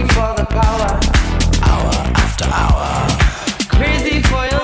for the power. Hour after hour. Crazy for your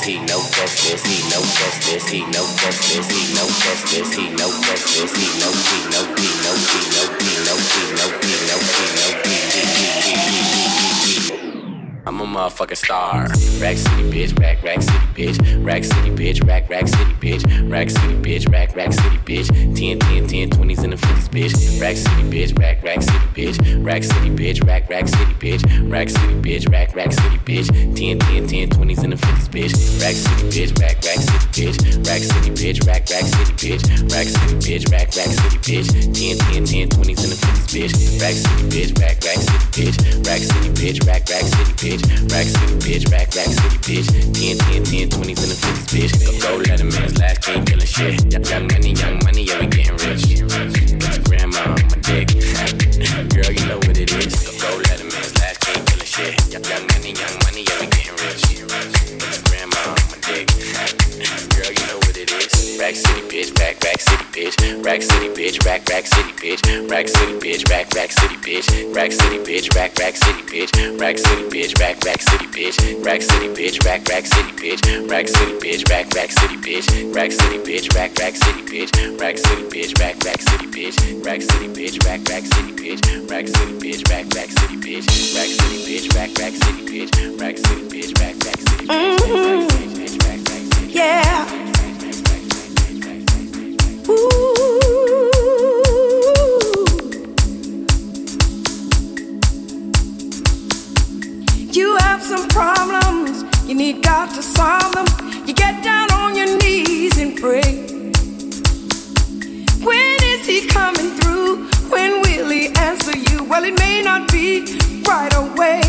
he no list, he no list, he no list, he no list, he no list, he no he no he no he no he no I'm a motherfucking star. Rack City bitch, rack rack city bitch, rack city bitch, rack rack city bitch, rack city bitch, rack rack city bitch, 10 10 10 20s and the 50s bitch, rack city bitch, rack rack city bitch, rack city bitch, rack rack city bitch, rack city bitch, rack rack city bitch, 10 10 10 20s and the 50s bitch, rack city bitch, rack rack city bitch, rack city bitch, rack rack city bitch, rack city bitch, rack rack city bitch, 10 10 10 20s and the 50s bitch, rack city bitch, rack rack city bitch, rack city bitch, rack rack city bitch, rack city bitch, rack rack city bitch, 10 10 10 20s and the 50s bitch, go go let a man's last king killing shit, young money, young money, yeah we getting rich, got your grandma on my dick, rack city bitch, rack rack city bitch, rack city bitch, rack rack city bitch, rack city bitch, rack rack city bitch, rack city bitch, rack rack city bitch, rack city bitch, rack rack city bitch, rack city bitch, rack rack city bitch, rack city bitch, rack rack city bitch, rack city bitch, rack rack city bitch, rack city bitch, rack rack city bitch, rack city bitch, rack rack city bitch, rack city bitch, rack rack city bitch, rack city bitch, rack rack city bitch, rack city bitch, rack rack city bitch, rack rack city Yeah. Ooh. You have some problems, right away,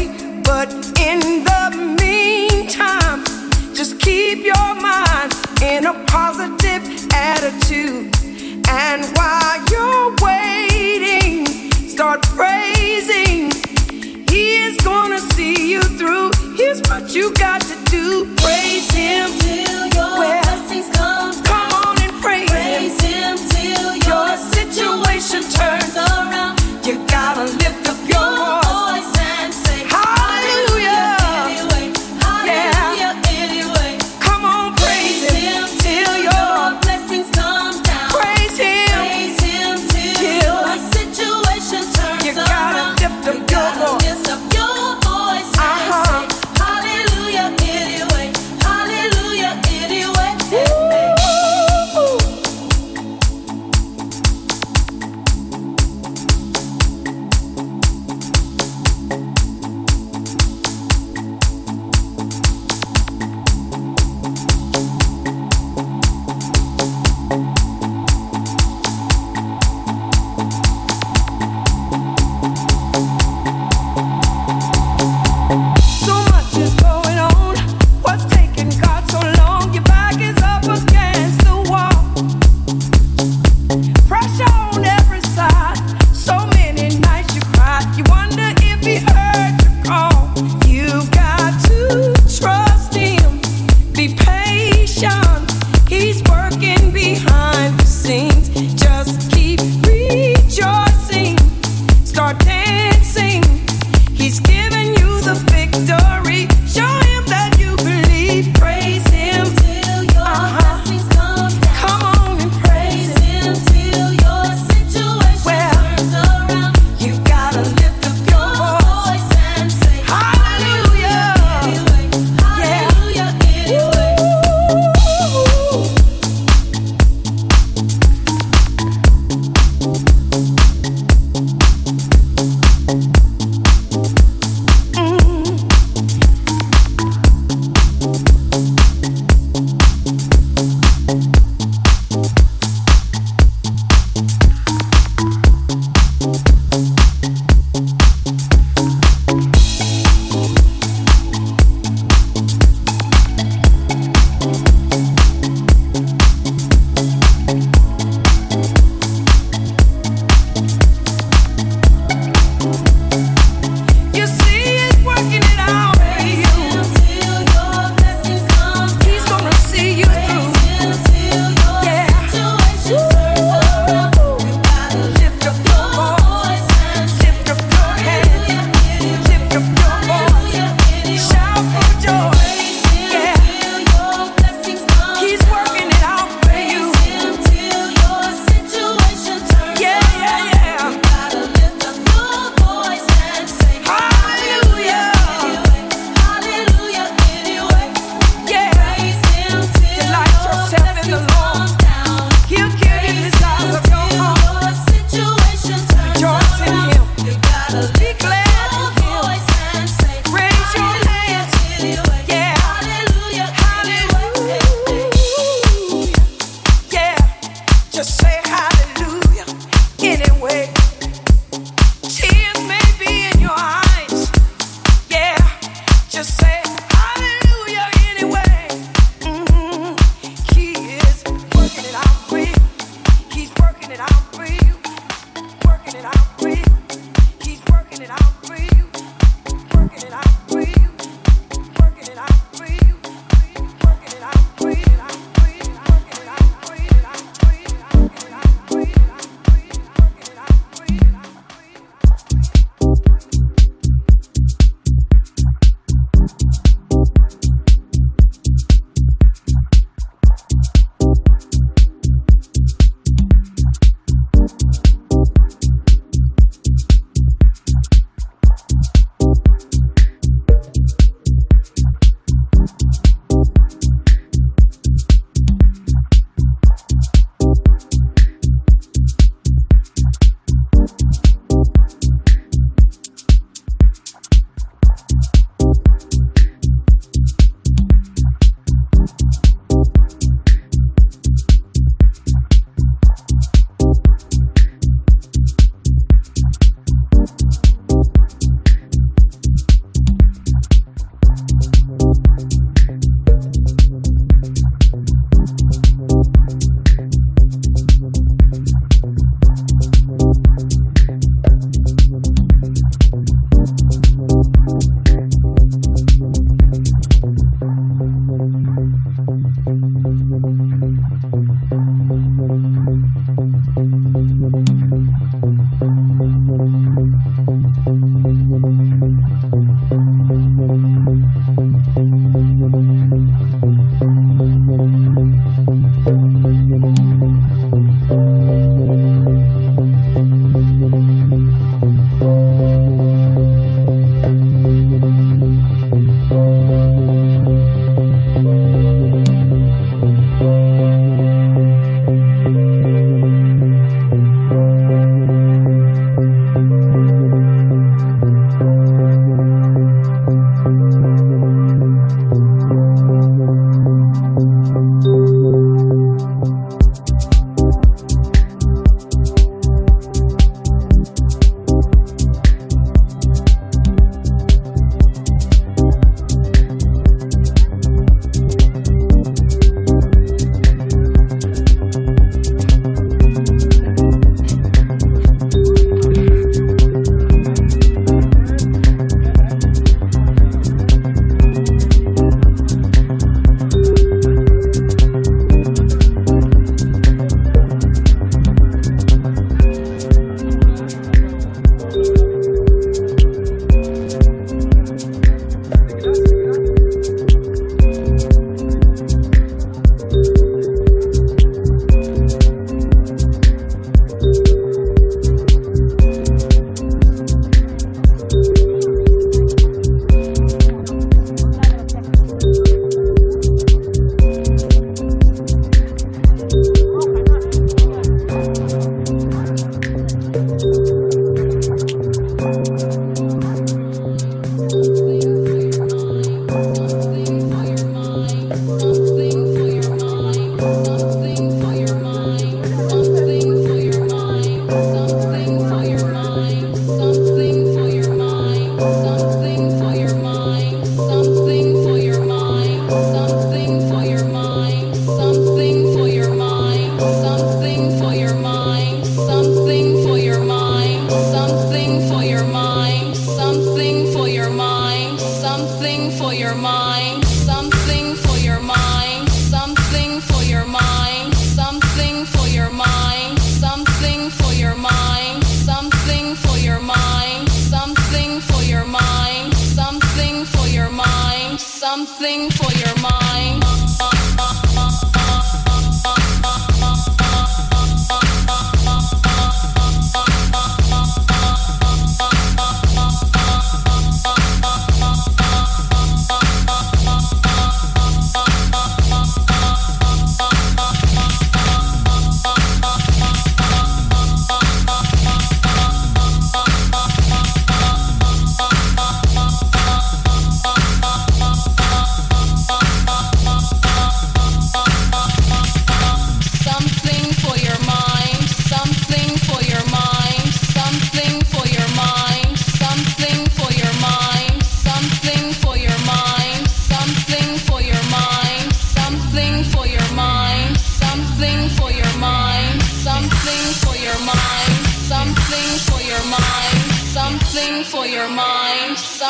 but in the meantime, just keep your mind in a positive attitude. And while you're waiting, start praising. He is gonna see you through. Here's what you got to do: praise Him till your Well, blessings come Come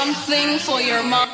something for your mind.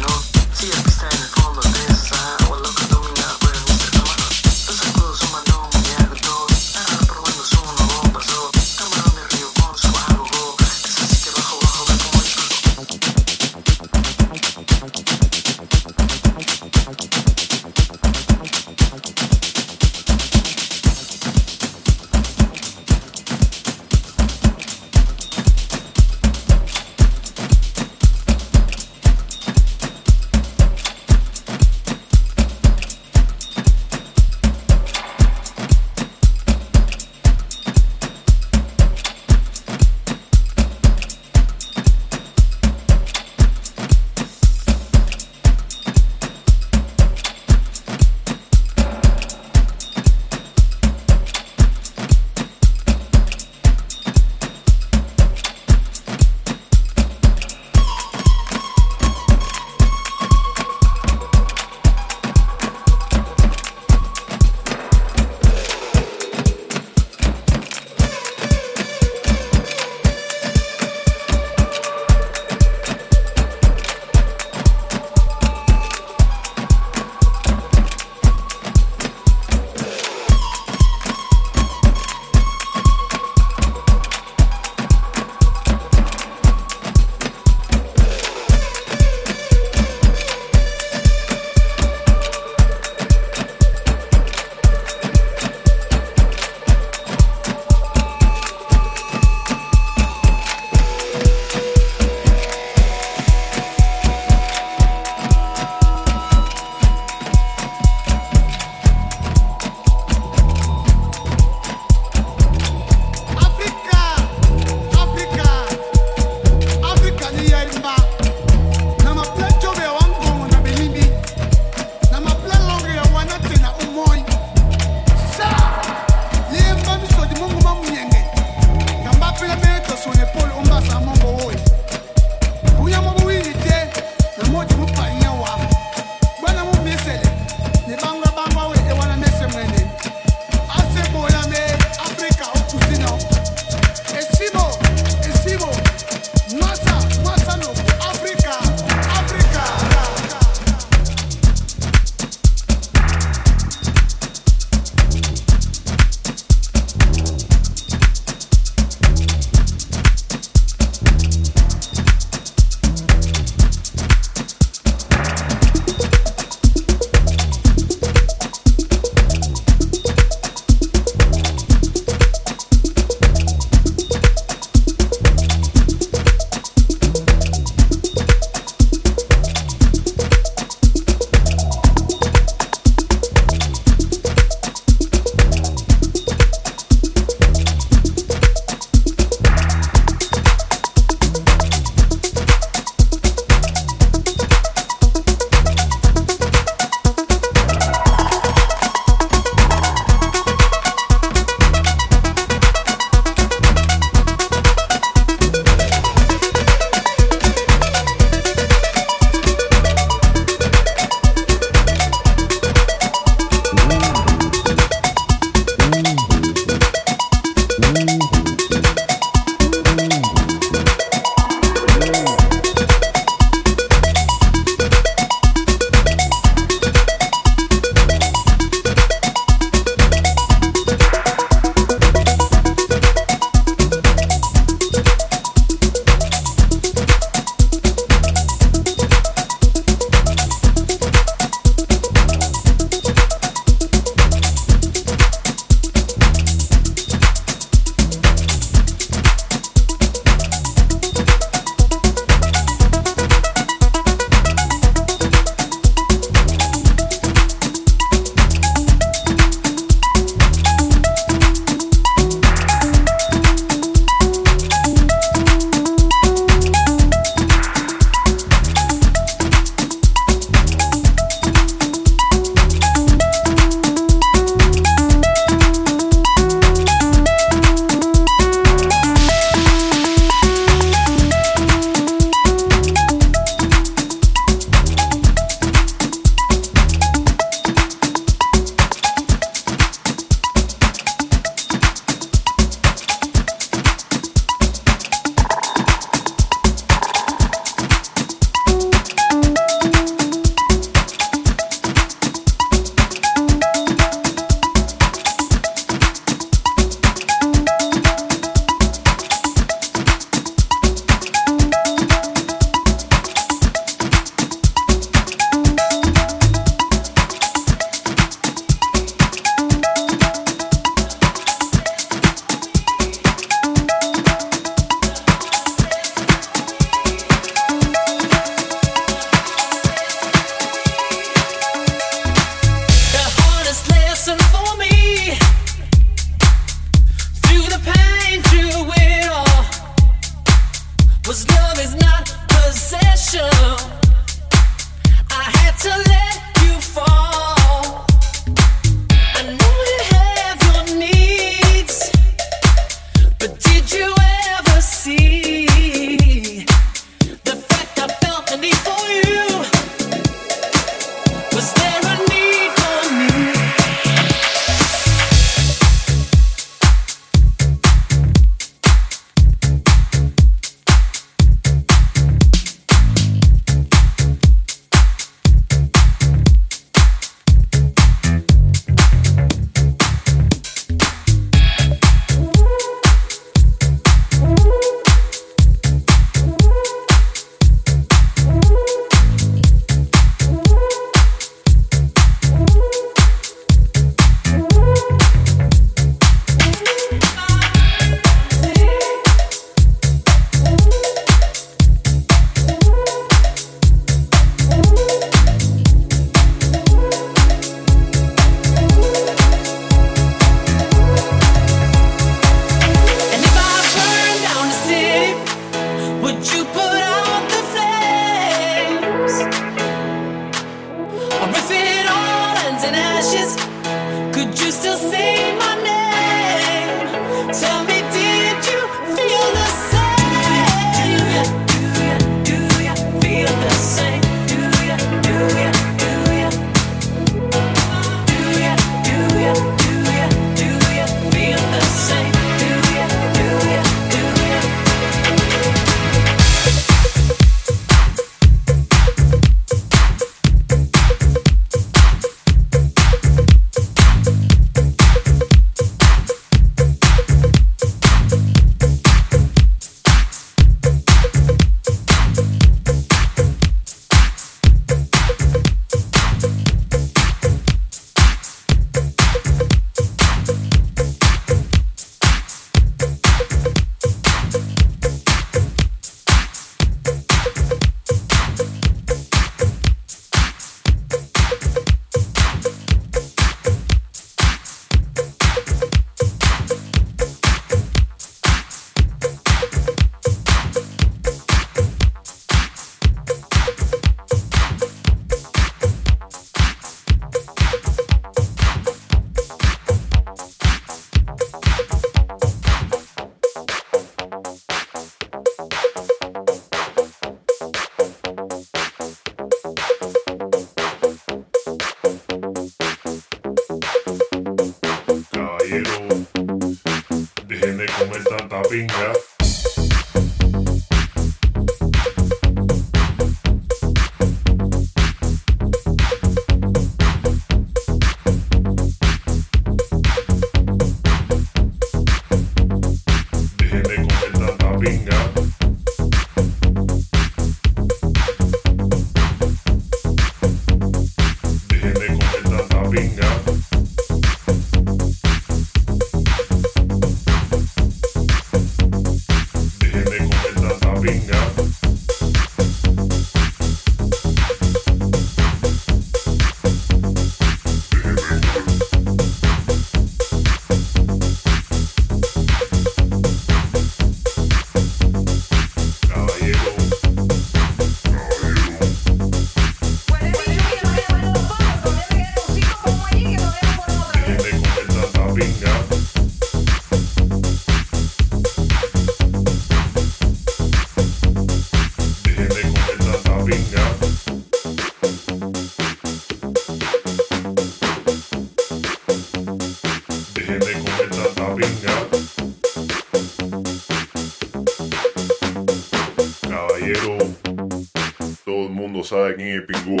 Sabe quién Pingú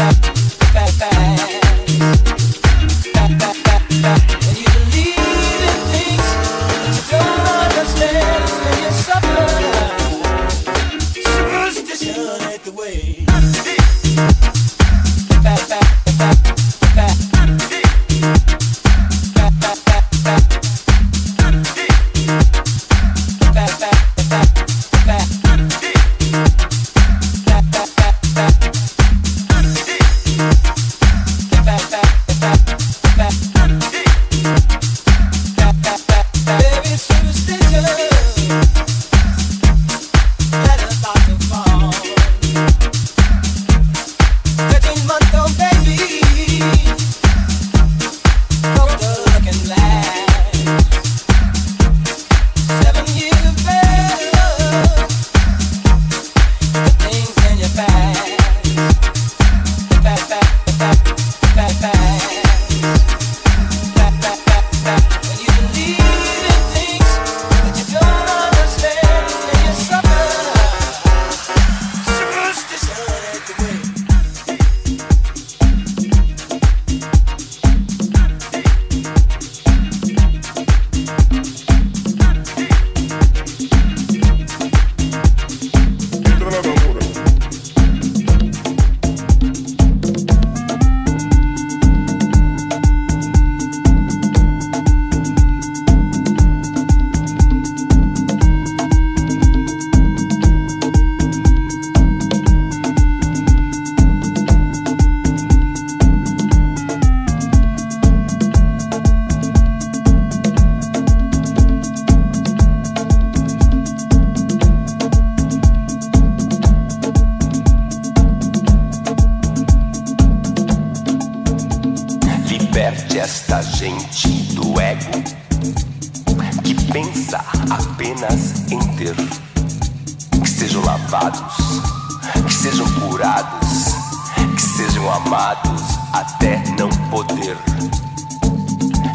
back. do ego que pensa apenas em ter. Que sejam lavados, que sejam curados, que sejam amados até não poder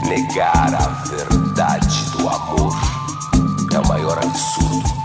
negar a verdade do amor. É o maior absurdo.